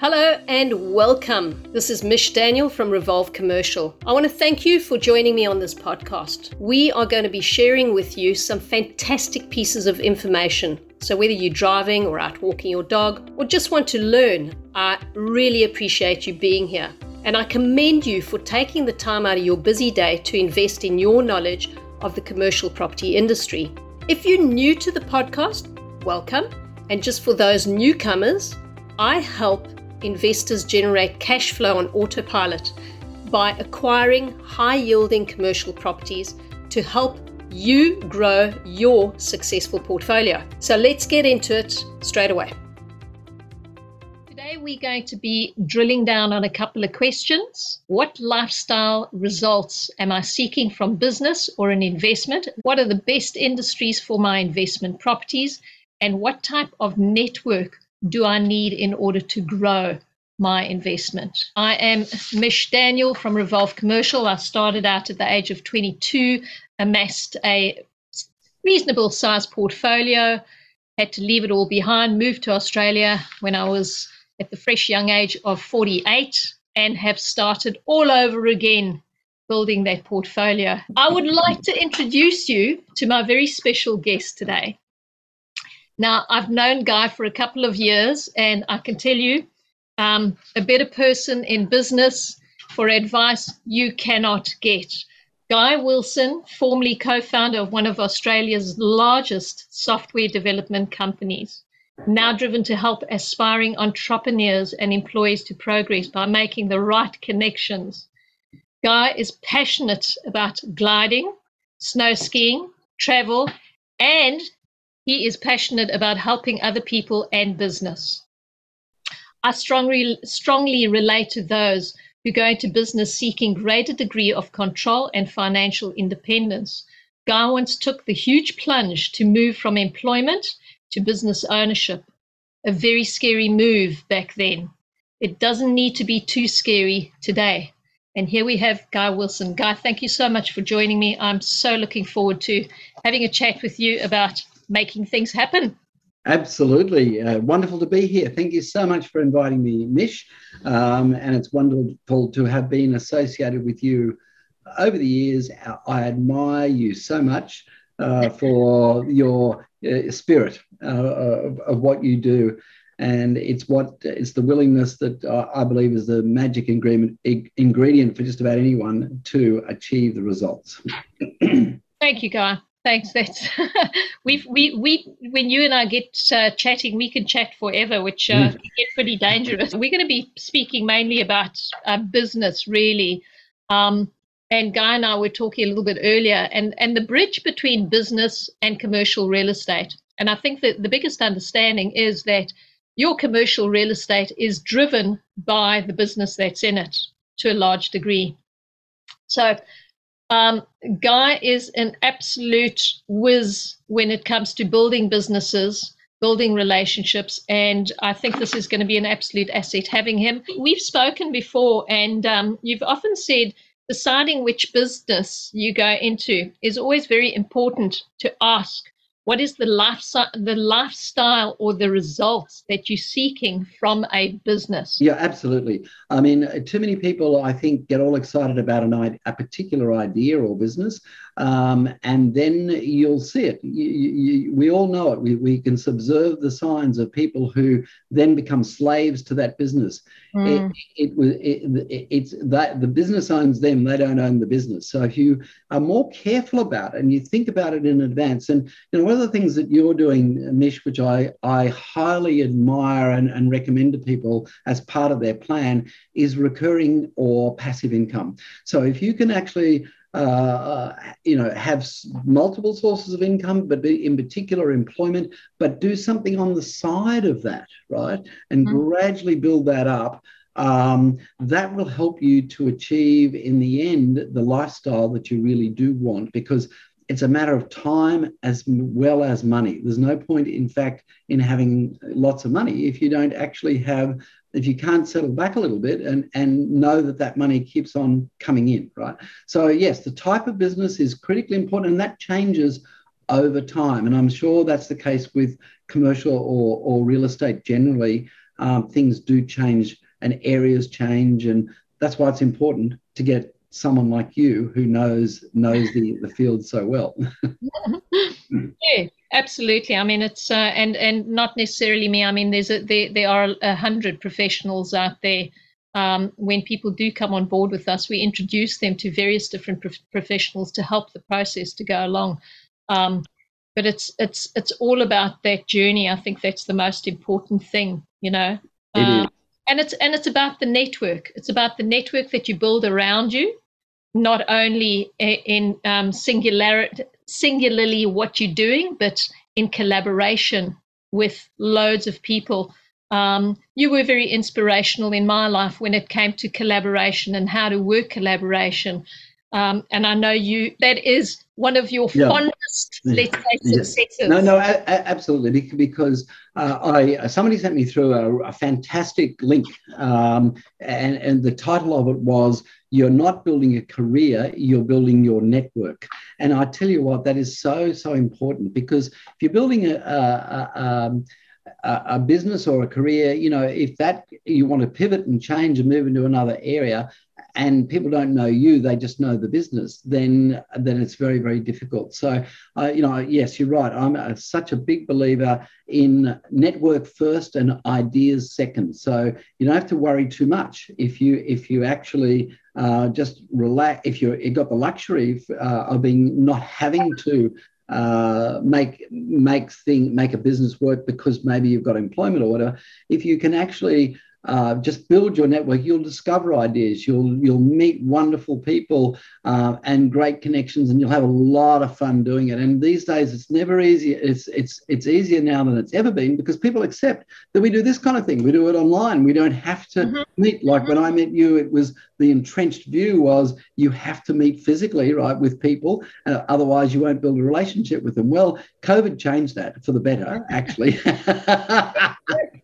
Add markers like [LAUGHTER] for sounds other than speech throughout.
Hello and welcome. This is Mish Daniel from Revolve Commercial. I want to thank you for joining me on this podcast. We are going to be sharing with you some fantastic pieces of information. So, whether you're driving or out walking your dog or just want to learn, I really appreciate you being here. And I commend you for taking the time out of your busy day to invest in your knowledge of the commercial property industry. If you're new to the podcast, welcome. And just for those newcomers, I help investors generate cash flow on autopilot by acquiring high yielding commercial properties to help you grow your successful portfolio. So let's get into it straight away. Today, we're going to be drilling down on a couple of questions. What lifestyle results am I seeking from business or an investment? What are the best industries for my investment properties? And what type of network do I need in order to grow my investment? I am Mish Daniel from Revolve Commercial. I started out at the age of 22, amassed a reasonable sized portfolio, had to leave it all behind, moved to Australia when I was at the fresh young age of 48, and have started all over again building that portfolio. I would like to introduce you to my very special guest today. Now, I've known Guy for a couple of years, and I can tell you, um, a better person in business for advice you cannot get. Guy Wilson, formerly co founder of one of Australia's largest software development companies, now driven to help aspiring entrepreneurs and employees to progress by making the right connections. Guy is passionate about gliding, snow skiing, travel, and he is passionate about helping other people and business. I strongly, strongly relate to those who go into business seeking greater degree of control and financial independence. Guy once took the huge plunge to move from employment to business ownership. A very scary move back then. It doesn't need to be too scary today. And here we have Guy Wilson. Guy, thank you so much for joining me. I'm so looking forward to having a chat with you about making things happen. Absolutely. Uh, wonderful to be here. Thank you so much for inviting me, Mish. Um, and it's wonderful to have been associated with you over the years. I admire you so much uh, for your uh, spirit uh, of, of, what you do. And it's what it's the willingness that I believe is the magic ingredient, ingredient for just about anyone to achieve the results. [CLEARS THROAT] Thank you, Guy. Thanks. That's [LAUGHS] we we we when you and I get uh, chatting, we can chat forever, which uh, mm. can get pretty dangerous. We're going to be speaking mainly about uh, business, really. Um, and Guy and I were talking a little bit earlier, and and the bridge between business and commercial real estate. And I think that the biggest understanding is that your commercial real estate is driven by the business that's in it to a large degree. So um, Guy is an absolute whiz when it comes to building businesses, building relationships, and I think this is going to be an absolute asset having him. We've spoken before, and um, you've often said deciding which business you go into is always very important to ask what is the lifestyle, the lifestyle or the results that you're seeking from a business? Yeah, absolutely. I mean, too many people, I think, get all excited about an, a particular idea or business, um, and then you'll see it. You, you, we all know it. We, we can observe the signs of people who then become slaves to that business. Mm. It, it, it, it's that the business owns them; they don't own the business. So if you are more careful about it and you think about it in advance, and you know, one of the things that you're doing, Mish, which I, I highly admire and, and recommend to people as part of their plan, is recurring or passive income. So if you can actually uh, you know, have multiple sources of income, but in particular employment, but do something on the side of that, right? And mm-hmm. gradually build that up. Um, that will help you to achieve in the end the lifestyle that you really do want because it's a matter of time as well as money. There's no point, in fact, in having lots of money if you don't actually have, if you can't settle back a little bit and, and know that that money keeps on coming in, right? So, yes, the type of business is critically important and that changes over time. And I'm sure that's the case with commercial or, or real estate generally. um, things do change and areas change. And that's why it's important to get someone like you who knows knows the, the field so well. [LAUGHS] [LAUGHS] yeah, absolutely. I mean, it's uh, and and not necessarily me. I mean, there's a there there are a hundred professionals out there. Um, when people do come on board with us, we introduce them to various different prof- professionals to help the process to go along. Um, but it's it's it's all about that journey. I think that's the most important thing, you know. Um, and it's and it's about the network. It's about the network that you build around you, not only in um, singularity, singularly what you're doing, but in collaboration with loads of people. Um, you were very inspirational in my life when it came to collaboration and how to work collaboration. Um, and I know you that is one of your yeah. fondest, let's say, successes. No, no, a- a- absolutely, because uh, I somebody sent me through a, a fantastic link, um, and and the title of it was "You're not building a career, you're building your network." And I tell you what, that is so so important because if you're building a, a, a um, a, business or a career, you know, if that you want to pivot and change and move into another area, and people don't know you, they just know the business, then then it's very very difficult. So, uh, you know, yes, you're right. I'm a, such a big believer in network first and ideas second. So you don't have to worry too much if you if you actually uh, just relax. If you have got the luxury uh, of being not having to uh, make make thing make a business work because maybe you've got employment or whatever. If you can actually uh, just build your network. You'll discover ideas. You'll you'll meet wonderful people uh, and great connections, and you'll have a lot of fun doing it. And these days, it's never easy. It's it's it's easier now than it's ever been because people accept that we do this kind of thing. We do it online. We don't have to mm-hmm. meet. Like mm-hmm. when I met you, it was the entrenched view was you have to meet physically, right, with people, uh, otherwise you won't build a relationship with them. Well, COVID changed that for the better, actually. [LAUGHS]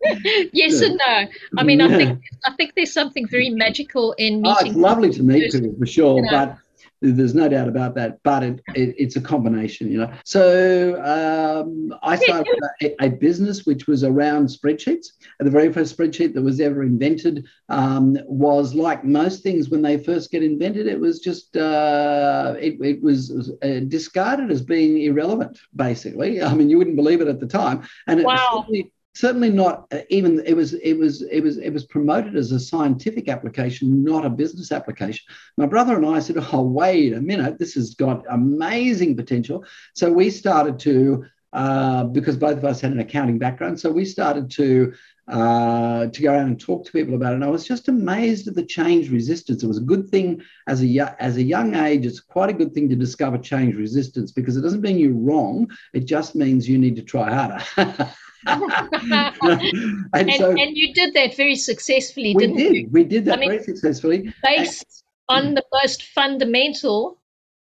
yes and no. I mean, I think I think there's something very magical in meeting. Oh, it's lovely to meet people for sure, you know, but there's no doubt about that. But it, it, it's a combination, you know. So um, I started a, a, business which was around spreadsheets. And the very first spreadsheet that was ever invented um, was like most things when they first get invented. It was just uh, it, it was uh, discarded as being irrelevant. Basically, I mean, you wouldn't believe it at the time, and it wow certainly not uh, even it was it was it was it was promoted as a scientific application not a business application my brother and i said oh wait a minute this has got amazing potential so we started to uh, because both of us had an accounting background so we started to uh, to go around and talk to people about it. And I was just amazed at the change resistance. It was a good thing as a as a young age. It's quite a good thing to discover change resistance because it doesn't mean you're wrong. It just means you need to try harder. [LAUGHS] [LAUGHS] and, and, so and you did that very successfully, we didn't did. you? We did that I very successfully. Based and, on the most fundamental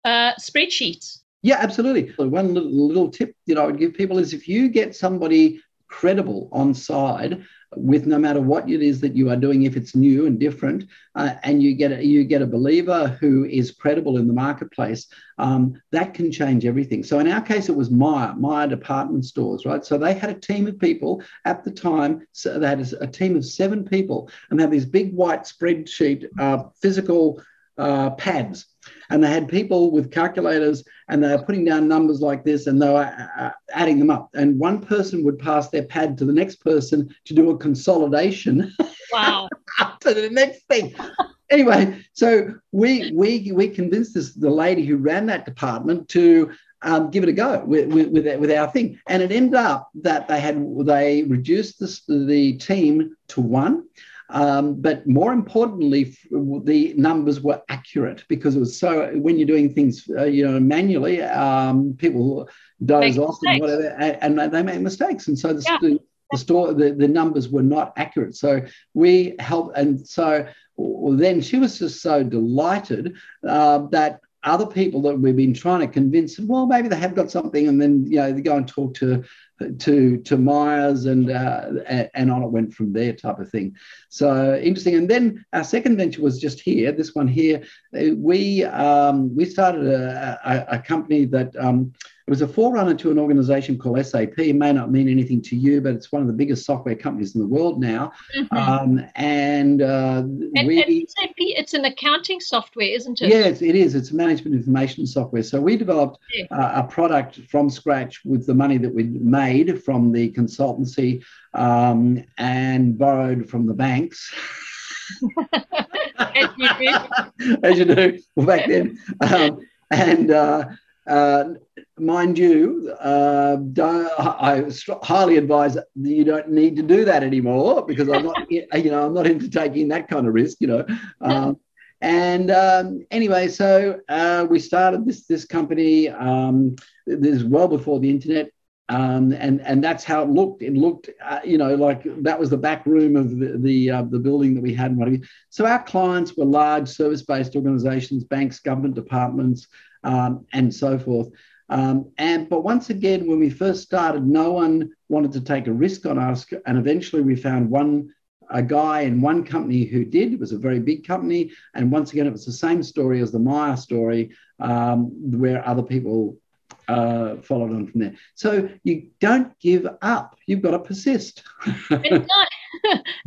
uh, spreadsheets. Yeah, absolutely. One little, little tip you know I would give people is if you get somebody credible on side with no matter what it is that you are doing, if it's new and different, uh, and you get a, you get a believer who is credible in the marketplace, um, that can change everything. So in our case, it was Myer, Myer department stores, right? So they had a team of people at the time. So they had a team of seven people, and they had these big white spreadsheet uh, physical uh, pads and they had people with calculators and they were putting down numbers like this and they were uh, uh adding them up and one person would pass their pad to the next person to do a consolidation wow [LAUGHS] to the next thing anyway so we we we convinced this the lady who ran that department to um, give it a go with, with, with, our thing. And it ended up that they had they reduced the, the team to one. Um, but more importantly, the numbers were accurate because it was so when you're doing things, uh, you know, manually, um, people doze off and whatever, and, and, they make mistakes. And so the, yeah. the, the store, the, the numbers were not accurate. So we helped, and so then she was just so delighted uh, that other people that we've been trying to convince, well, maybe they have got something, and then you know they go and talk to to to Myers and uh, and on it went from there type of thing. So interesting. And then our second venture was just here. This one here, uh, we um, we started a, a, a company that. Um, it was a forerunner to an organization called SAP. It may not mean anything to you, but it's one of the biggest software companies in the world now. Mm-hmm. Um, and, uh, and, we, and SAP, it's an accounting software, isn't it? Yes, it is. It's management information software. So we developed yeah. uh, a product from scratch with the money that we made from the consultancy um, and borrowed from the banks. [LAUGHS] [LAUGHS] As you do. As you do. Well, back then. Um, and uh, uh, mind you, uh, I highly advise that you don't need to do that anymore because I'm not, [LAUGHS] you know, I'm not into taking that kind of risk, you know. Um, and um, anyway, so uh, we started this this company. Um, this well before the internet. Um, and and that's how it looked. It looked, uh, you know, like that was the back room of the the, uh, the building that we had. And whatever. So our clients were large service-based organisations, banks, government departments, um, and so forth. Um, and but once again, when we first started, no one wanted to take a risk on us, and eventually we found one a guy in one company who did. It was a very big company, and once again, it was the same story as the Myer story, um, where other people uh, followed on from there. So you don't give up. You've got to persist. [LAUGHS] Hmm.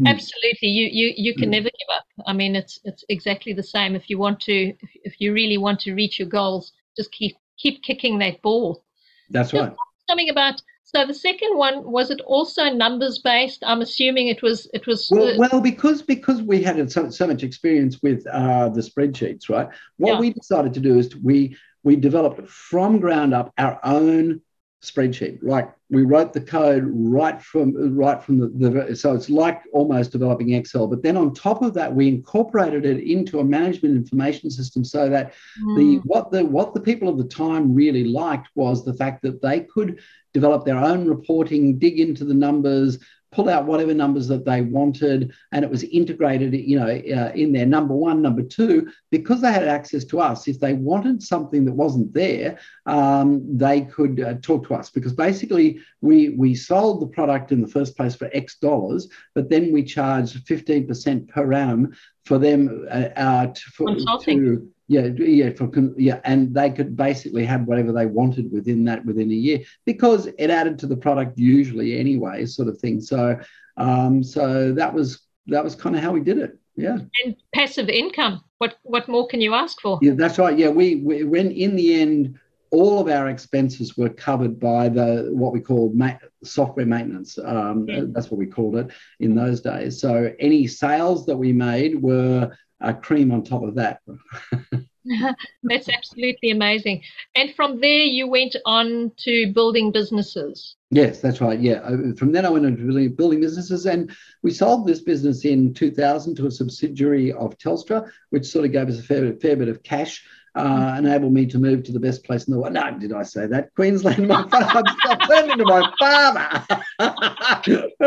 Absolutely, you you you can hmm. never give up. I mean, it's it's exactly the same. If you want to, if, if you really want to reach your goals, just keep keep kicking that ball. That's right. Something about so the second one was it also numbers based? I'm assuming it was. It was. Well, well because because we had so, so much experience with uh, the spreadsheets, right? What yeah. we decided to do is we we developed from ground up our own spreadsheet. Like we wrote the code right from right from the, the, so it's like almost developing Excel. But then on top of that, we incorporated it into a management information system so that mm. the what the what the people of the time really liked was the fact that they could develop their own reporting, dig into the numbers, pull out whatever numbers that they wanted, and it was integrated, you know, uh, in their Number one, number two, because they had access to us, if they wanted something that wasn't there, um, they could uh, talk to us because basically we we sold the product in the first place for X dollars, but then we charged fifteen percent per annum for them uh, uh to, for, to yeah, yeah, for yeah, and they could basically have whatever they wanted within that within a year because it added to the product usually anyway, sort of thing. So, um, so that was that was kind of how we did it. Yeah. And passive income. What what more can you ask for? Yeah, that's right. Yeah, we, we when in the end all of our expenses were covered by the what we call ma- software maintenance. Um, yeah. That's what we called it in those days. So any sales that we made were uh, cream on top of that. [LAUGHS] That's absolutely amazing. And from there, you went on to building businesses. Yes, that's right. Yeah. Uh, from then, I went into building businesses, and we sold this business in 2000 to a subsidiary of Telstra, which sort of gave us a fair, fair bit of cash uh, enabled me to move to the best place in the world. No, did I say that? Queensland, my father. Stop turning to my father. [LAUGHS]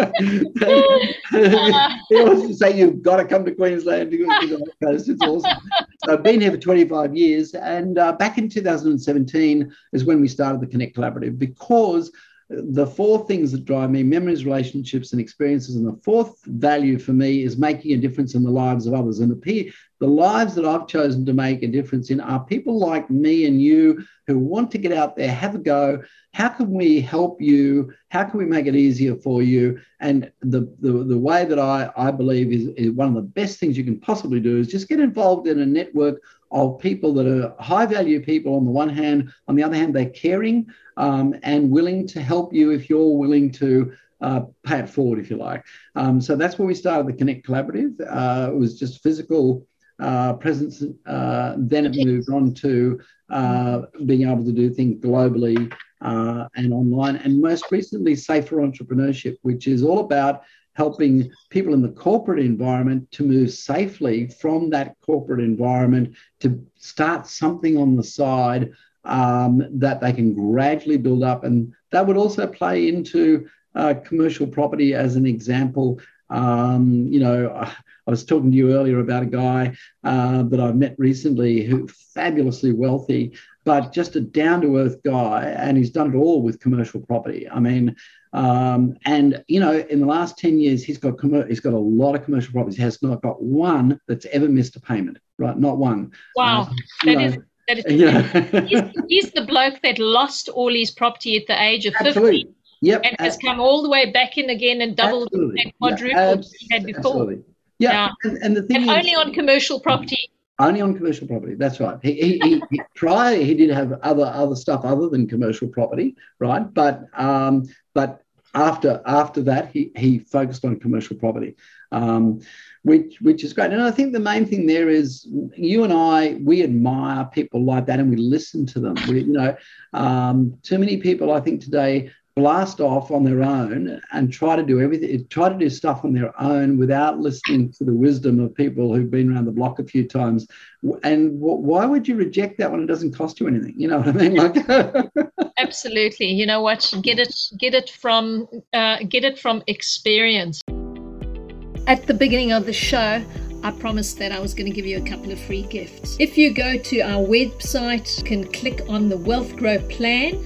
he wants to say you've got to come to Queensland to the coast. It's awesome. So I've been here for 25 years, and uh, back in 2017 is when we started the Connect Collaborative because the four things that drive me memories relationships and experiences and the fourth value for me is making a difference in the lives of others. And the, the lives that i've chosen to make a difference in are people like me and you who want to get out there have a go. How can we help you? How can we make it easier for you? And the the, the way that i i believe is, is one of the best things you can possibly do is just get involved in a network of people that are high value people on the one hand. On the other hand, they're caring um, and willing to help you if you're willing to uh, pay it forward, if you like. Um, so that's where we started the Connect Collaborative. Uh, it was just physical uh, presence. Uh, then it moved on to uh, being able to do things globally uh, and online. And most recently, Safer Entrepreneurship, which is all about helping people in the corporate environment to move safely from that corporate environment to start something on the side um, that they can gradually build up. And that would also play into uh, commercial property as an example. Um, you know, I was talking to you earlier about a guy uh, that I've met recently who fabulously wealthy, but just a down to earth guy, and he's done it all with commercial property. I mean, um, and you know, in the last ten years, he's got com- he's got a lot of commercial properties. He has not got one that's ever missed a payment. Right, not one. Wow, uh, that know, is that is. Yeah. [LAUGHS] he's, he's, the bloke that lost all his property at the age of Absolutely. fifty. Yep. And has come all the way back in again and doubled absolutely. and quadrupled yeah, had before. Absolutely. Yeah. yeah. And, and, the thing and is, only on commercial property. Only on commercial property. That's right. He, he, he, he prior he did have other other stuff other than commercial property, right? But um, but after after that he he focused on commercial property. Um, which which is great. And I think the main thing there is you and I we admire people like that and we listen to them. We, you know, um, too many people I think today blast off on their own and try to do everything, try to do stuff on their own without listening to the wisdom of people who've been around the block a few times. And why would you reject that when it doesn't cost you anything? You know what I mean? Like, [LAUGHS] absolutely. You know what? Get it, get it from, uh, get it from experience. At the beginning of the show, I promised that I was going to give you a couple of free gifts. If you go to our website, you can click on the Wealth Grow Plan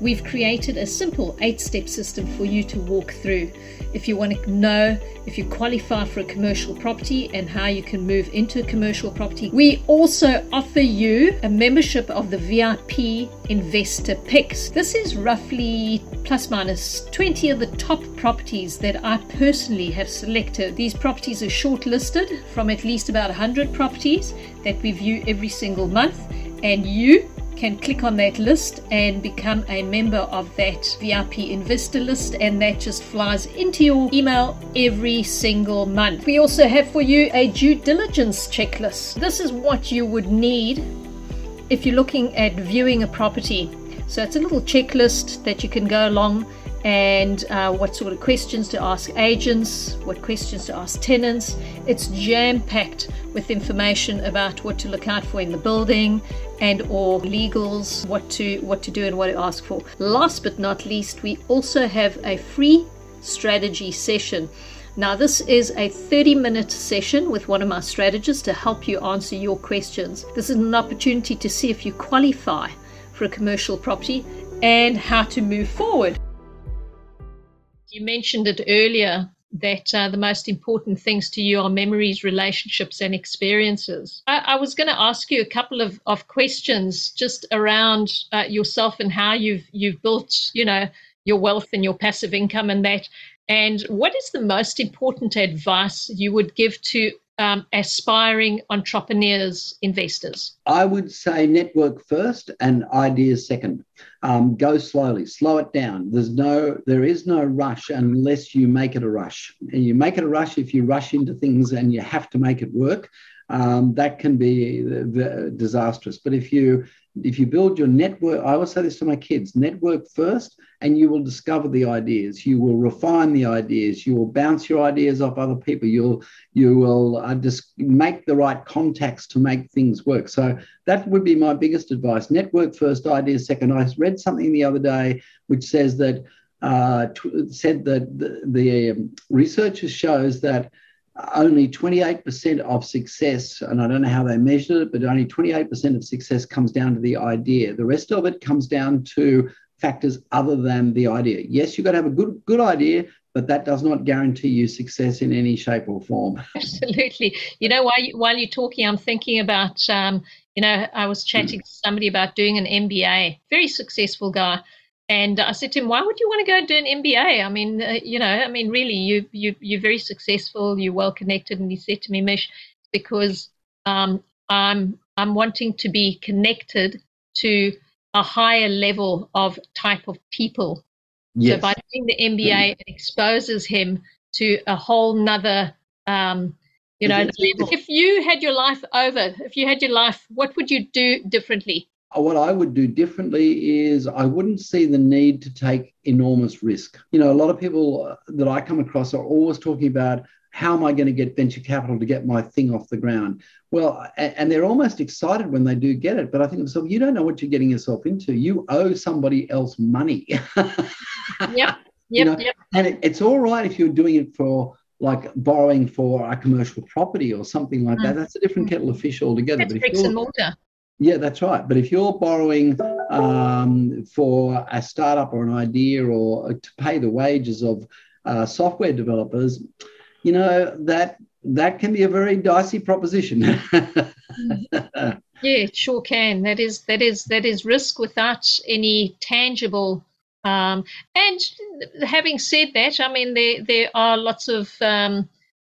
We've created a simple eight step system for you to walk through. If you want to know if you qualify for a commercial property and how you can move into a commercial property, we also offer you a membership of the VIP Investor Picks. This is roughly plus minus 20 of the top properties that I personally have selected. These properties are shortlisted from at least about 100 properties that we view every single month, and you can click on that list and become a member of that VIP investor list, and that just flies into your email every single month. We also have for you a due diligence checklist. This is what you would need if you're looking at viewing a property. So it's a little checklist that you can go along and uh, what sort of questions to ask agents, what questions to ask tenants. It's jam packed with information about what to look out for in the building and or legals, what to what to do and what to ask for. Last but not least, we also have a free strategy session. Now, this is a 30 minute session with one of my strategists to help you answer your questions. This is an opportunity to see if you qualify for a commercial property and how to move forward. You mentioned it earlier that uh, the most important things to you are memories, relationships, and experiences. I, I was going to ask you a couple of, of questions just around uh, yourself and how you've you've built, you know, your wealth and your passive income and that. And what is the most important advice you would give to um, aspiring entrepreneurs, investors? I would say network first and ideas second. Um, go slowly, slow it down. There's no, there is no rush unless you make it a rush. And you make it a rush if you rush into things and you have to make it work. Um, that can be disastrous. But if you if you build your network, I always say this to my kids: network first, and you will discover the ideas. You will refine the ideas. You will bounce your ideas off other people. You'll you will uh, just make the right contacts to make things work. So that would be my biggest advice: network first, ideas second. I read something the other day which says that uh, t- said that the, the um, researchers shows that only 28% of success, and I don't know how they measured it, but only 28% of success comes down to the idea. The rest of it comes down to factors other than the idea. Yes, you've got to have a good good idea, but that does not guarantee you success in any shape or form. [LAUGHS] Absolutely. You know, while, you, while you're talking, I'm thinking about, um, you know, I was chatting to somebody about doing an MBA, very successful guy. And I said to him, "Why would you want to go and do an MBA? I mean, uh, you know, I mean, really, you you you're very successful, you're well connected." And he said to me, "Mish, because um, I'm I'm wanting to be connected to a higher level of type of people. Yes. So by doing the MBA, it exposes him to a whole nother." Um, you know, if you had your life over, if you had your life, what would you do differently? What I would do differently is I wouldn't see the need to take enormous risk. You know, a lot of people uh, that I come across are always talking about how am I going to get venture capital to get my thing off the ground? Well, and they're almost excited when they do get it. But I think to myself, you don't know what you're getting yourself into. You owe somebody else money. [LAUGHS] yep. Yep, you know? yep. And it, it's all right if you're doing it for like borrowing for a commercial property or something like that. That's a different kettle of fish altogether. That's bricks and mortar. Yeah, that's right. But if you're borrowing um, for a startup or an idea or to pay the wages of uh, software developers, you know that that can be a very dicey proposition. Yeah, it sure can. That is that is that is risk without any tangible. Um, and having said that, I mean there there are lots of um,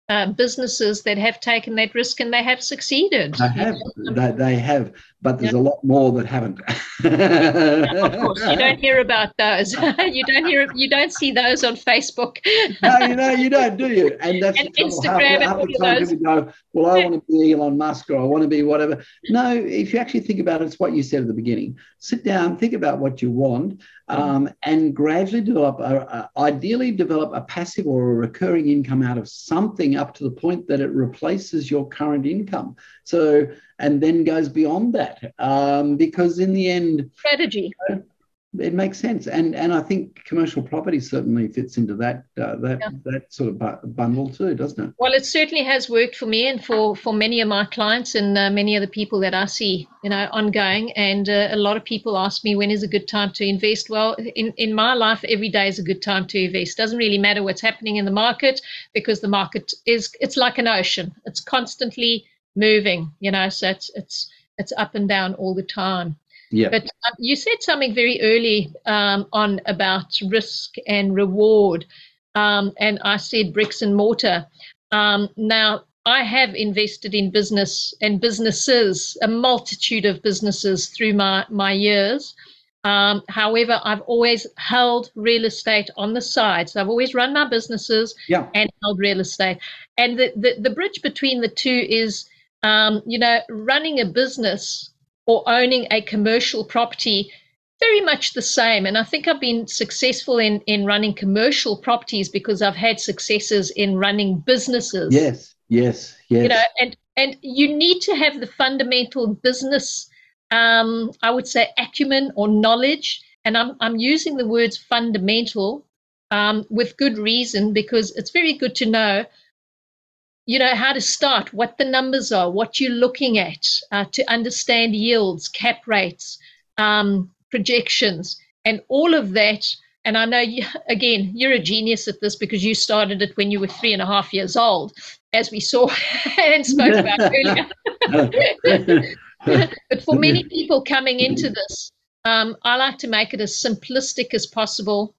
uh, businesses that have taken that risk and they have succeeded. they have, they, they have, but there's a lot more that haven't. of course, you don't hear about those. [LAUGHS] you don't hear you don't see those on Facebook. no, you know, you don't, do you? And [LAUGHS] that's And. Instagram and half, half all those. go, well, I want to be Elon Musk or I want to be whatever. No, if you actually think about it, it's what you said at the beginning. Sit down, think about what you want, um, and gradually develop, a, a, ideally develop a passive or a recurring income out of something up to the point that it replaces your current income. So, and then goes beyond that, um, because in the end, Strategy. It makes sense, and and I think commercial property certainly fits into that uh, that Yeah. that sort of bu- bundle too, doesn't it? Well, it certainly has worked for me and for, for many of my clients and uh, many of the people that I see, you know, ongoing. And uh, a lot of people ask me when is a good time to invest. Well, in, in my life, every day is a good time to invest. Doesn't really matter what's happening in the market because the market is it's like an ocean. It's constantly moving, you know, so it's it's it's up and down all the time. Yeah, But um, you said something very early um, on about risk and reward, um, and I said bricks and mortar. Um, now, I have invested in business and businesses, a multitude of businesses through my, my years. Um, however, I've always held real estate on the side. So I've always run my businesses yeah, and held real estate. And the, the, the bridge between the two is, um, you know, running a business or owning a commercial property, very much the same. And I think I've been successful in, in running commercial properties because I've had successes in running businesses. yes, yes, yes. You know, and, and you need to have the fundamental business, um, I would say, acumen or knowledge. And I'm, I'm using the words fundamental um, with good reason because it's very good to know you know how to start what the numbers are what you're looking at uh, to understand yields cap rates um, projections and all of that and i know you, [LAUGHS] again you're a genius at this because you started it when you were three and a half years old as we saw [LAUGHS] and spoke about [LAUGHS] earlier but for many people coming into this, um, I like to make it as simplistic as possible.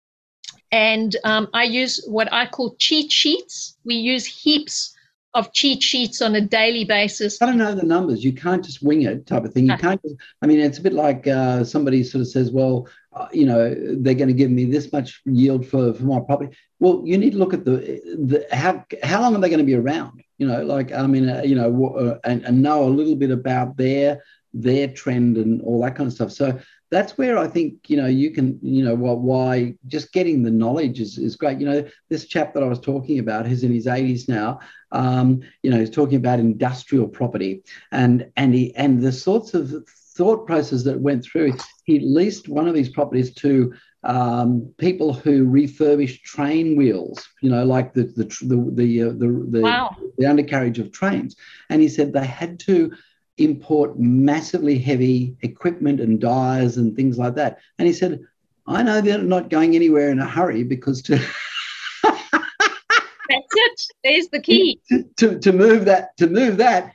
And um, I use what I call cheat sheets. We use heaps of cheat sheets on a daily basis. I don't know the numbers. You can't just wing it, type of thing. You can't. Just, I mean, it's a bit like uh, somebody sort of says, "Well, uh, you know, they're going to give me this much yield for, for my property." Well, you need to look at the, the how how long are they going to be around? You know, like I mean, uh, you know, uh, and, and know a little bit about their their trend and all that kind of stuff. So that's where I think you know you can you know what why just getting the knowledge is, is great. You know, this chap that I was talking about, who's in his 80s now, um, you know, he's talking about industrial property and and he and the sorts of thought process that went through. He leased one of these properties to um, people who refurbish train wheels. You know, like the the the the uh, the, the, Wow. the undercarriage of trains. And he said they had to import massively heavy equipment and dies and things like that. And he said, I know they're not going anywhere in a hurry because to [LAUGHS] That's it. There's the key. [LAUGHS] to, to move that to move that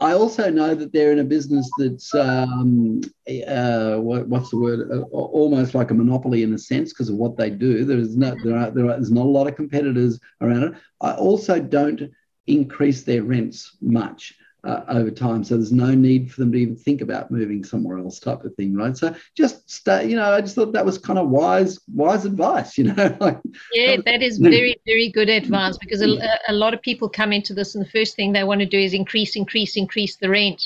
I also know that they're in a business that's um, uh, what, what's the word? Uh, almost like a monopoly in a sense because of what they do. There's no there are, there are there's not a lot of competitors around it. I also don't increase their rents much uh, over time, so there's no need for them to even think about moving somewhere else, type of thing, right? So just stay. You know, I just thought that was kind of wise wise advice. [LAUGHS] You know, like Yeah, that is [LAUGHS] very, very good advice because a, a lot of people come into this and the first thing they want to do is increase, increase, increase the rent.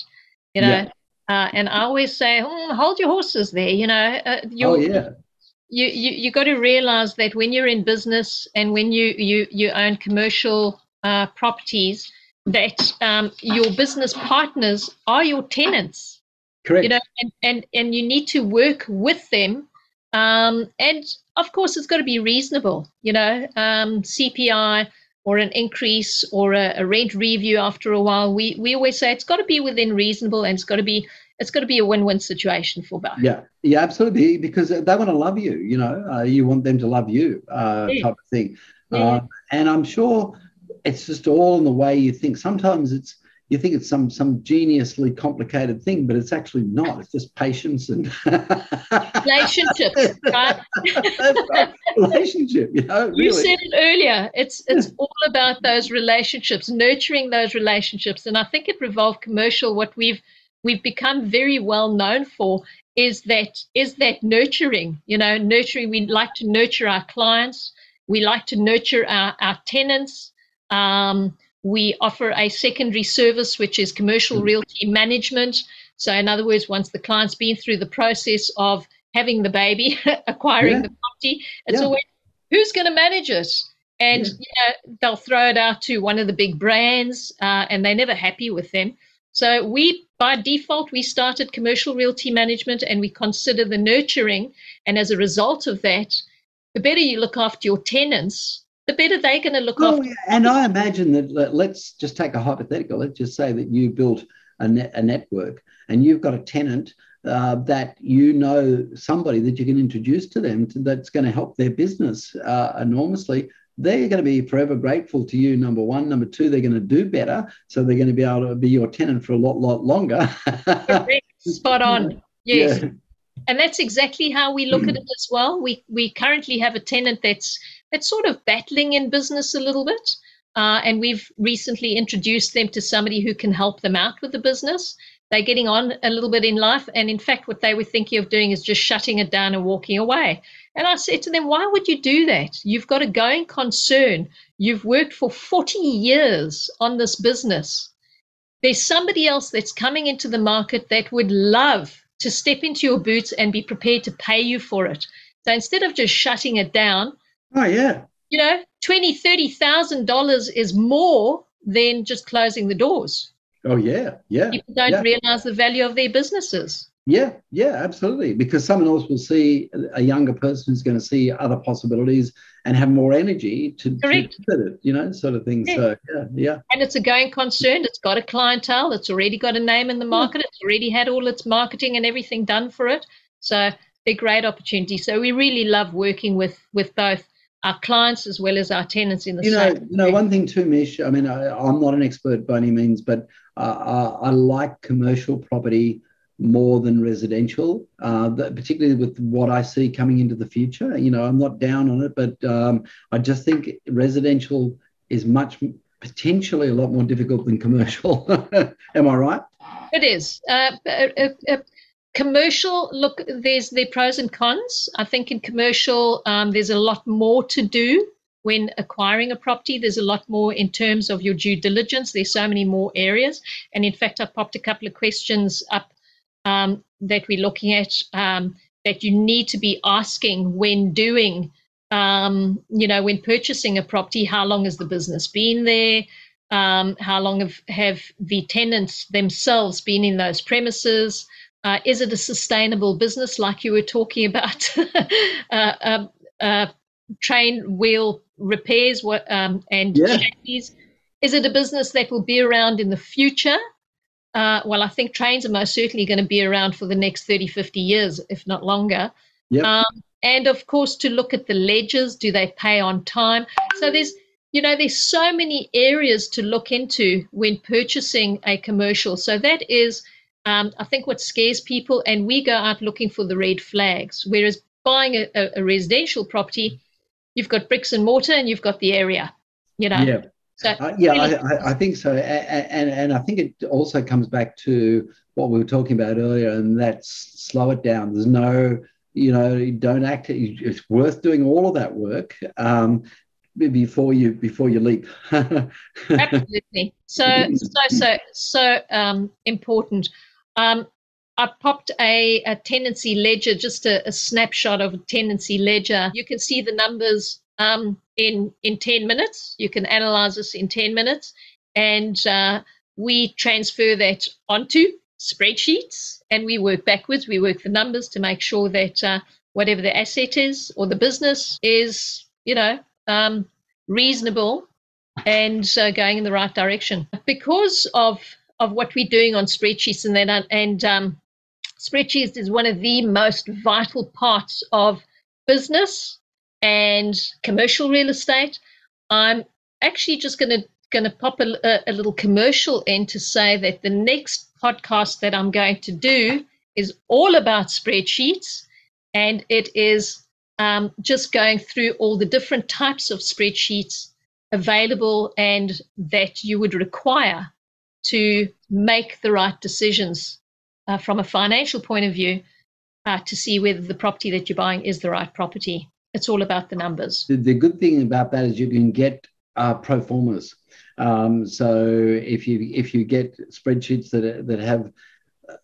You know, Yeah. uh, and I always say, "Hmm, hold your horses there. You know, uh, you're, oh yeah, you you you got to realize that when you're in business and when you you you own commercial uh, properties, that um, your business partners are your tenants correct. you know and, and and you need to work with them Um, and of course, it's got to be reasonable. You know, um, CPI or an increase or a, a, rent review after a while. We we always say it's got to be within reasonable and it's got to be it's got to be a win-win situation for both. Yeah, yeah, absolutely, because they want to love you. You know, uh, you want them to love you, uh, yeah. type of thing. Yeah. Uh, and I'm sure it's just all in the way you think. Sometimes it's you think it's some some geniusly complicated thing, but it's actually not. It's just patience and [LAUGHS] relationships, right? right? Relationship, you know. Really. You said it earlier. It's it's all about those relationships, nurturing those relationships, and I think at Revolve Commercial, what we've we've become very well known for is that is that nurturing. You know, nurturing. We like to nurture our clients. We like to nurture our our tenants. Um, we offer a secondary service, which is commercial hmm. realty management. So, in other words, once the client's been through the process of having the baby, [LAUGHS] acquiring yeah. the property, it's yeah. always who's going to manage it? And yeah. you know, they'll throw it out to one of the big brands, uh, and they're never happy with them. So we, by default, we started commercial realty management, and we consider the nurturing. And as a result of that, the better you look after your tenants, the better they're going to look oh. Yeah. And I imagine that, let's just take a hypothetical. Let's just say that you built a, net, a network and you've got a tenant uh, that you know somebody that you can introduce to them to, that's going to help their business uh, enormously. They're going to be forever grateful to you. Number one, number two, they're going to do better, so they're going to be able to be your tenant for a lot, lot longer. [LAUGHS] Spot on. Yes. Yeah. And that's exactly how we look at it as well. We we currently have a tenant that's that's sort of battling in business a little bit. Uh, and we've recently introduced them to somebody who can help them out with the business. They're getting on a little bit in life. And in fact, what they were thinking of doing is just shutting it down and walking away. And I said to them, Why would you do that? You've got a going concern. You've worked for 40 years on this business. There's somebody else that's coming into the market that would love to step into your boots and be prepared to pay you for it. So instead of just shutting it down, Oh yeah. You know, twenty, thirty thousand dollars is more than just closing the doors. Oh yeah, yeah. People don't yeah. realize the value of their businesses. Yeah, yeah, absolutely. Because someone else will see a younger person who's going to see other possibilities and have more energy to, Correct. to you know, sort of thing. Yeah. So yeah, yeah. And it's a going concern. It's got a clientele. It's already got a name in the market. It's already had all its marketing and everything done for it. So they're great opportunities. So we really love working with with both our clients as well as our tenants in the you know, you know one thing too, Mish. I mean, I, am not an expert by any means, but uh, I, I, like commercial property more than residential, uh, particularly with what I see coming into the future. You know, I'm not down on it, but um, I just think residential is much potentially a lot more difficult than commercial. [LAUGHS] Am I right? It is. Uh, uh, uh commercial look there's the pros and cons. I think in commercial um, there's a lot more to do when acquiring a property. There's a lot more in terms of your due diligence. There's so many more areas. And in fact i popped a couple of questions up um, that we're looking at um, that you need to be asking when doing um, you know when purchasing a property how long has the business been there? Um, how long have, have the tenants themselves been in those premises uh, is it a sustainable business, like you were talking about? [LAUGHS] uh, um, uh, train wheel repairs um, and yeah. chassis. Is it a business that will be around in the future? Uh, well, I think trains are most certainly going to be around for the next 30, 50 years, if not longer. Yep. Um, and of course, to look at the ledgers, do they pay on time? So there's, you know, there's so many areas to look into when purchasing a commercial. So that is um, I think what scares people, and we go out looking for the red flags. Whereas buying a, a, a residential property, you've got bricks and mortar and you've got the area, you know. Yeah. So uh, yeah, really- I, I, think so, and, and and I think it also comes back to what we were talking about earlier, and that's slow it down. There's no, you know, don't act. It's worth doing all of that work um, before you before you leap. [LAUGHS] Absolutely. So so so so um, important. Um, I popped a, a, tenancy ledger, just a, a, snapshot of a tenancy ledger. You can see the numbers um, in in 10 minutes. You can analyze this in 10 minutes, and uh, we transfer that onto spreadsheets, and we work backwards. We work the numbers to make sure that uh, whatever the asset is or the business is, you know, um, reasonable and uh, going in the right direction. Because of of what we're doing on spreadsheets and then and um, spreadsheets is one of the most vital parts of business and commercial real estate. I'm actually just going to going to pop a, a, little commercial in to say that the next podcast that I'm going to do is all about spreadsheets, and it is um, just going through all the different types of spreadsheets available and that you would require to make the right decisions uh, from a financial point of view uh, to see whether the property that you're buying is the right property. It's all about the numbers. The, the good thing about that is you can get uh, pro formas. Um, so if you if you get spreadsheets that that have uh,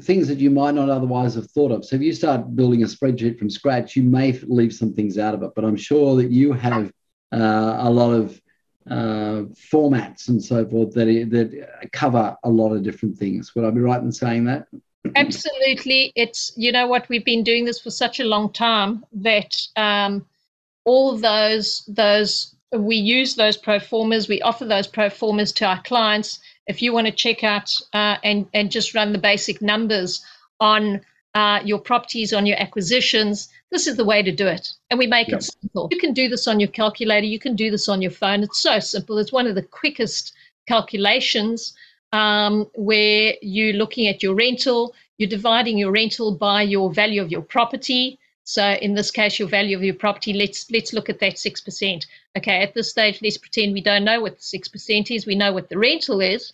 things that you might not otherwise have thought of. So if you start building a spreadsheet from scratch, you may leave some things out of it. But I'm sure that you have uh, a lot of uh, formats and so forth that that cover a lot of different things. Would I be right in saying that? Absolutely. It's you know what we've been doing this for such a long time that um, all those those we use those pro formas. We offer those pro formas to our clients. If you want to check out uh, and and just run the basic numbers on uh, your properties, on your acquisitions, this is the way to do it. And we make yep. it simple. You can do this on your calculator, you can do this on your phone. It's so simple. It's one of the quickest calculations um, where you're looking at your rental, you're dividing your rental by your value of your property. So in this case, your value of your property, let's let's look at that six percent. Okay, at this stage, let's pretend we don't know what the six percent is. We know what the rental is.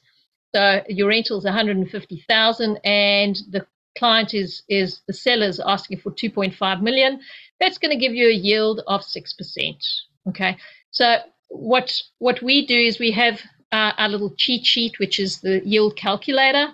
So your rental is 150,000, and the client is is the seller's asking for 2.5 million, that's going to give you a yield of six percent. Okay, so what what we do is we have uh, our little cheat sheet, which is the yield calculator,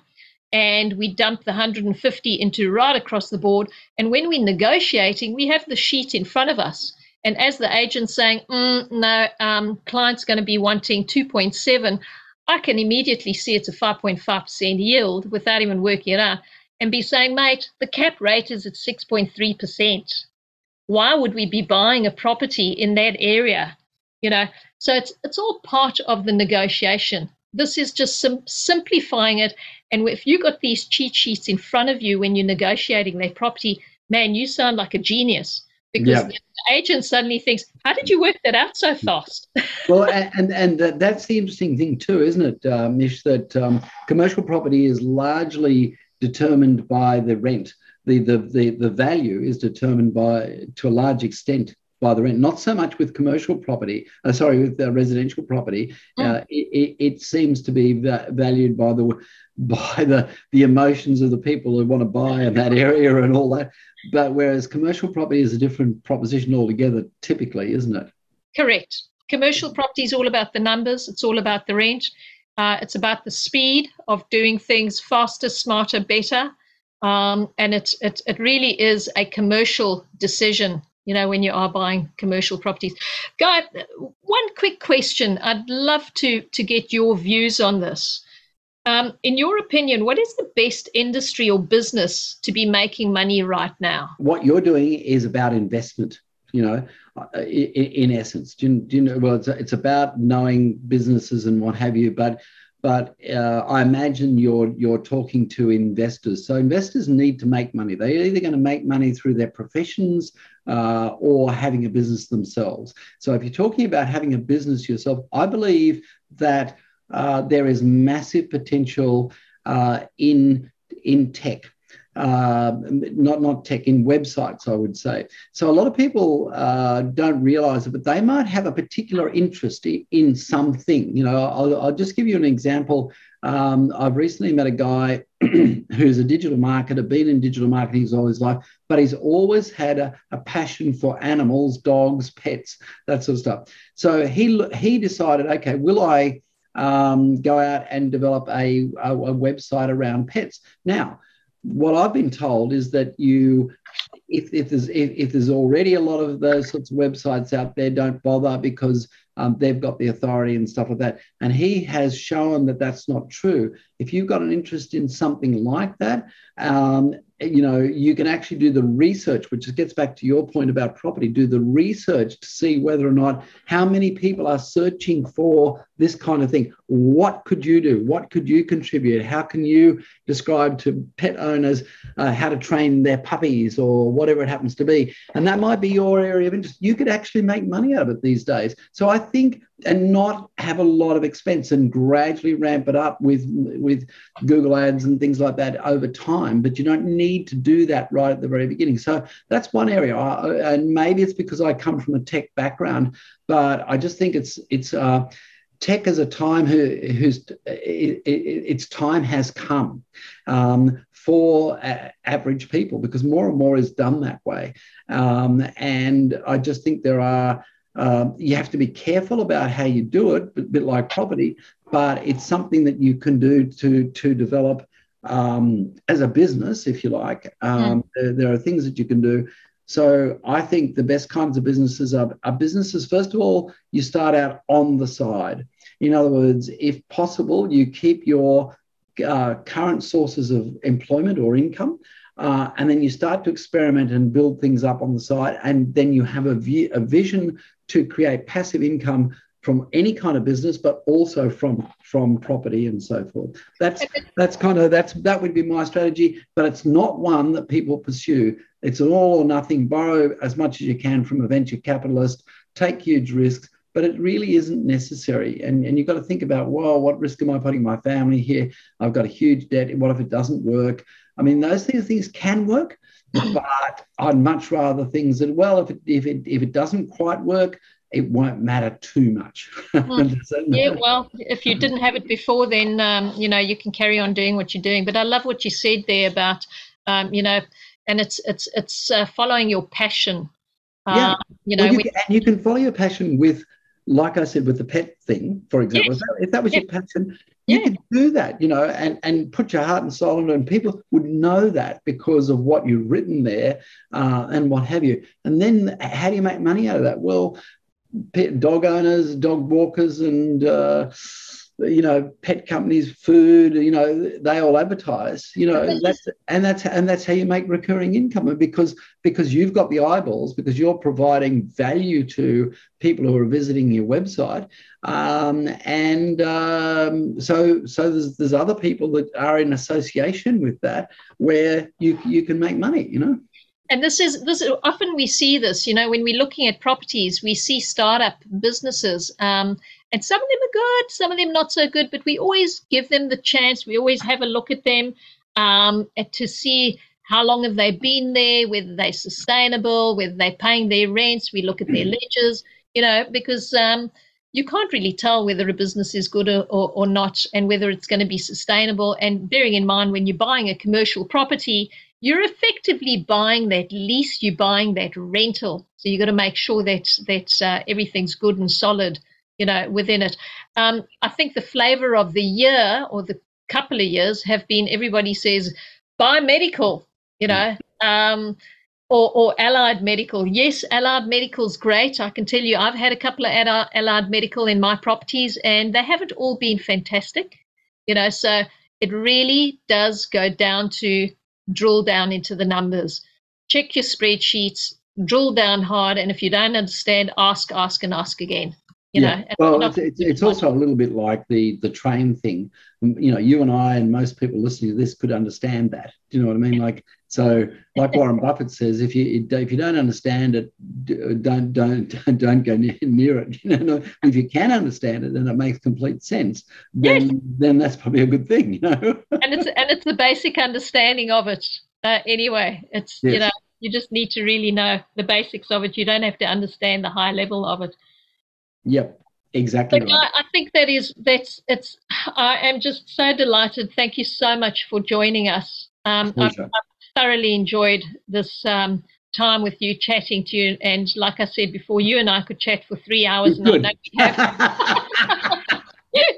and we dump the 150 into right across the board. And when we're negotiating, we have the sheet in front of us. And as the agent's saying, mm, no, um, client's going to be wanting 2.7, I can immediately see it's a 5.5% yield without even working it out and be saying, mate, the cap rate is at 6.3%. Why would we be buying a property in that area? You know, so it's it's all part of the negotiation. This is just sim- simplifying it. And if you got these cheat sheets in front of you when you're negotiating that property, man, you sound like a genius because yeah. the agent suddenly thinks, "How did you work that out so fast?" [LAUGHS] well, and and that's the interesting thing too, isn't it, uh, Mish? That um, commercial property is largely determined by the rent. The, the, the, the value is determined by, to a large extent, by the rent. Not so much with commercial property, uh, sorry, with uh, residential property. Mm. Uh, it, it, seems to be va- valued by the by the the emotions of the people who want to buy in that area and all that. But whereas commercial property is a different proposition altogether, typically, isn't it? Correct. Commercial property is all about the numbers. It's all about the rent. Uh, it's about the speed of doing things faster, smarter, better. Um, and it, it, it really is a commercial decision, you know, when you are buying commercial properties. Guy, one quick question. I'd love to, to get your views on this. Um, in your opinion, what is the best industry or business to be making money right now? What you're doing is about investment you know, uh, in, in essence. Do you, do you, know? Well, it's, it's about knowing businesses and what have you, but but uh, I imagine you're you're talking to investors. So investors need to make money. They're either going to make money through their professions uh, or having a business themselves. So if you're talking about having a business yourself, I believe that uh, there is massive potential uh, in in tech uh, not not tech in websites, I would say. So a lot of people uh, don't realize it, but they might have a particular interest in something. You know, I'll, I'll just give you an example. Um, I've recently met a guy [CLEARS THROAT] who's a digital marketer, been in digital marketing his all his life, but he's always had a, a passion for animals, dogs, pets, that sort of stuff. So he he decided, okay, will I um, go out and develop a, a, a website around pets? Now what I've been told is that you, if, if there's if, if, there's already a lot of those sorts of websites out there, don't bother because um, they've got the authority and stuff like that. And he has shown that that's not true. If you've got an interest in something like that, um, you know you can actually do the research which gets back to your point about property do the research to see whether or not how many people are searching for this kind of thing. What could you do? What could you contribute? How can you describe to pet owners uh, how to train their puppies or whatever it happens to be? And that might be your area of interest. You could actually make money out of it these days. So i think and not have a lot of expense and gradually ramp it up with with Google Ads and things like that over time. But you don't need to do that right at the very beginning. So that's one area, and maybe it's because I come from a tech background, but I just think it's it's. Uh, tech as a time who, whose it, it, its time has come um, for uh, average people because more and more is done that way. Um, and I just think there are um, you have to be careful about how you do it, a bit like property, but it's something that you can do to, to develop um, as a business, if you like. Um, mm. there, there, are things that you can do. So I think the best kinds of businesses are, are businesses, first of all, you start out on the side. In other words, if possible, you keep your uh, current sources of employment or income uh, and then you start to experiment and build things up on the side, and then you have a, view, a vision to create passive income from any kind of business, but also from from property and so forth. That's that's kind of that's that would be my strategy, but it's not one that people pursue. It's an all or nothing. Borrow as much as you can from a venture capitalist, take huge risks, but it really isn't necessary. And, and you've got to think about, well, what risk am I putting my family here? I've got a huge debt. What if it doesn't work? I mean, those things, things can work, but I'd much rather things that, well, if it, if it, if it doesn't quite work, it won't matter too much. [LAUGHS] Hmm. yeah, well, if you didn't have it before, then um, you know you can carry on doing what you're doing. But I love what you said there about um, you know, and it's it's it's uh, following your passion. Yeah, uh, you know, well, you, can, and you can follow your passion with like I said with the pet thing, for example, if, that, if, that, was your passion, you yeah. could do that, you know, and, and put your heart and soul into it, and people would know that because of what you've written there uh, and what have you. And then how do you make money out of that? Well, pet dog owners, dog walkers, and uh, you know, pet companies, food, you know, they all advertise, you know, that's and that's and that's how you make recurring income because because you've got the eyeballs, because you're providing value to people who are visiting your website, um, and um, so so there's there's other people that are in association with that where you you can make money, you know? And this is this often we see this you know when we're looking at properties we see startup businesses um, and some of them are good, some of them not so good, but we always give them the chance. We always have a look at them um, to see how long have they been there, whether they're sustainable, whether they're paying their rents. We look at their ledgers, you know, because um, you can't really tell whether a business is good or, or, or not and whether it's going to be sustainable. And bearing in mind, when you're buying a commercial property, you're effectively buying that lease, you're buying that rental. So you've got to make sure that that uh, everything's good and solid you know, within it. Um, I think the flavor of the year or the couple of years have been everybody says biomedical, you know, um, or, or allied medical. Yes, allied medical is great. I can tell you, I've had a couple of allied medical in my properties, and they haven't all been fantastic, you know. So it really does go down to drill down into the numbers, check your spreadsheets, drill down hard, and if you don't understand, ask, ask, and ask again. You yeah. know, well, it's, it's, it's also a little bit like the the train thing. You know, you and I and most people listening to this could understand that. Do you know what I mean? Like, so, like Warren Buffett says, if you if you don't understand it, don't don't [LAUGHS] don't go near, near it. [LAUGHS] You know, if you can understand it and it makes complete sense, then yes. then that's probably a good thing. You know, and it's and it's the basic understanding of it. Uh, anyway, it's yes. you know you just need to really know the basics of it. You don't have to understand the high level of it. Yep, exactly. Right. I, I, think that is that's it's. I am just so delighted. Thank you so much for joining us. Um, I've, I've, thoroughly enjoyed this um, time with you, chatting to you, and like I said before, you and I could chat for three hours. We and I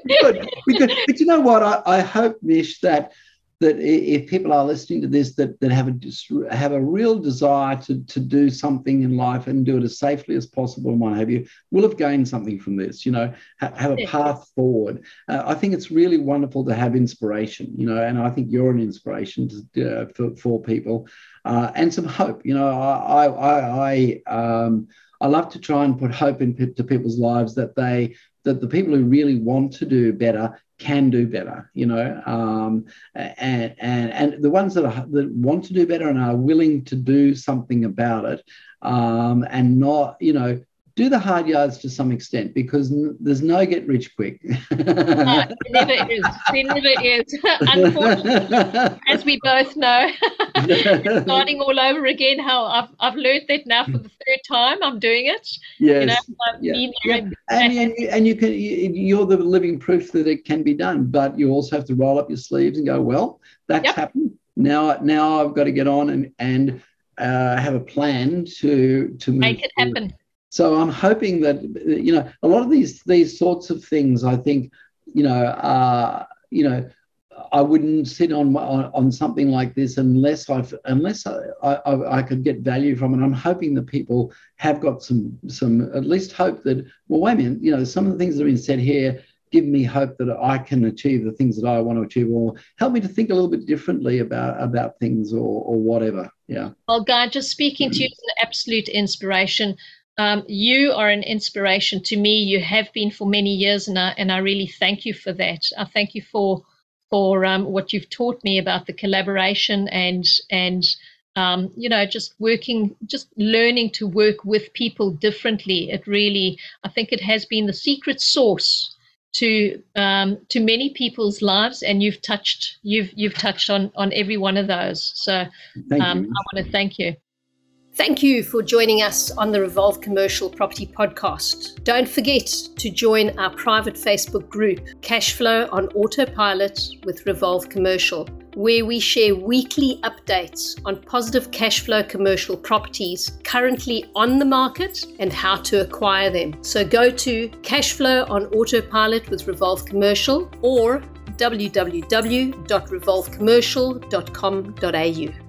we could. we could. But you know what? I, I hope, Mish, that that if people are listening to this that, that have a have a real desire to, to do something in life and do it as safely as possible and what have you will have gained something from this you know ha- have a path forward. Uh, i think it's really wonderful to have inspiration you know and i think you're an inspiration to, uh, for, for people uh, and some hope you know i i i, um, I love to try and put hope into people's lives that they that the people who really want to do better can do better, you know, um, and, and and the ones that are, that want to do better and are willing to do something about it, um, and not, you know, do the hard yards to some extent because there's no get rich quick. [LAUGHS] no, there never is. There never is. [LAUGHS] Unfortunately, as we both know, [LAUGHS] starting all over again. How I've I've learned that now for the third time. I'm doing it. Yes. You know, yeah. yeah. And, and, you, and you can you're the living proof that it can be done. But you also have to roll up your sleeves and go, well, that's yep. happened. Now now I've got to get on and and uh, have a plan to to make it forward. happen so I'm hoping that you know a lot of these these sorts of things. I think you know uh, you know I wouldn't sit on, on, on something like this unless I've unless I, I, I could get value from it. I'm hoping that people have got some some at least hope that well wait a minute you know some of the things that have been said here give me hope that I can achieve the things that I want to achieve or help me to think a little bit differently about about things or or whatever. Yeah. Well, Guy, just speaking to you is an absolute inspiration. Um, you are an inspiration to me. You have been for many years, and I, and I really thank you for that. I thank you for for um, what you've taught me about the collaboration and and um, you know just working, just learning to work with people differently. It really, I think, it has been the secret sauce to um, to many people's lives, and you've touched you've you've touched on on every one of those. So um, I want to thank you. Thank you for joining us on the Revolve Commercial Property Podcast. Don't forget to join our private Facebook group, Cashflow on Autopilot with Revolve Commercial, where we share weekly updates on positive cash flow commercial properties currently on the market and how to acquire them. So go to Cashflow on Autopilot with Revolve Commercial or www.revolvecommercial.com.au.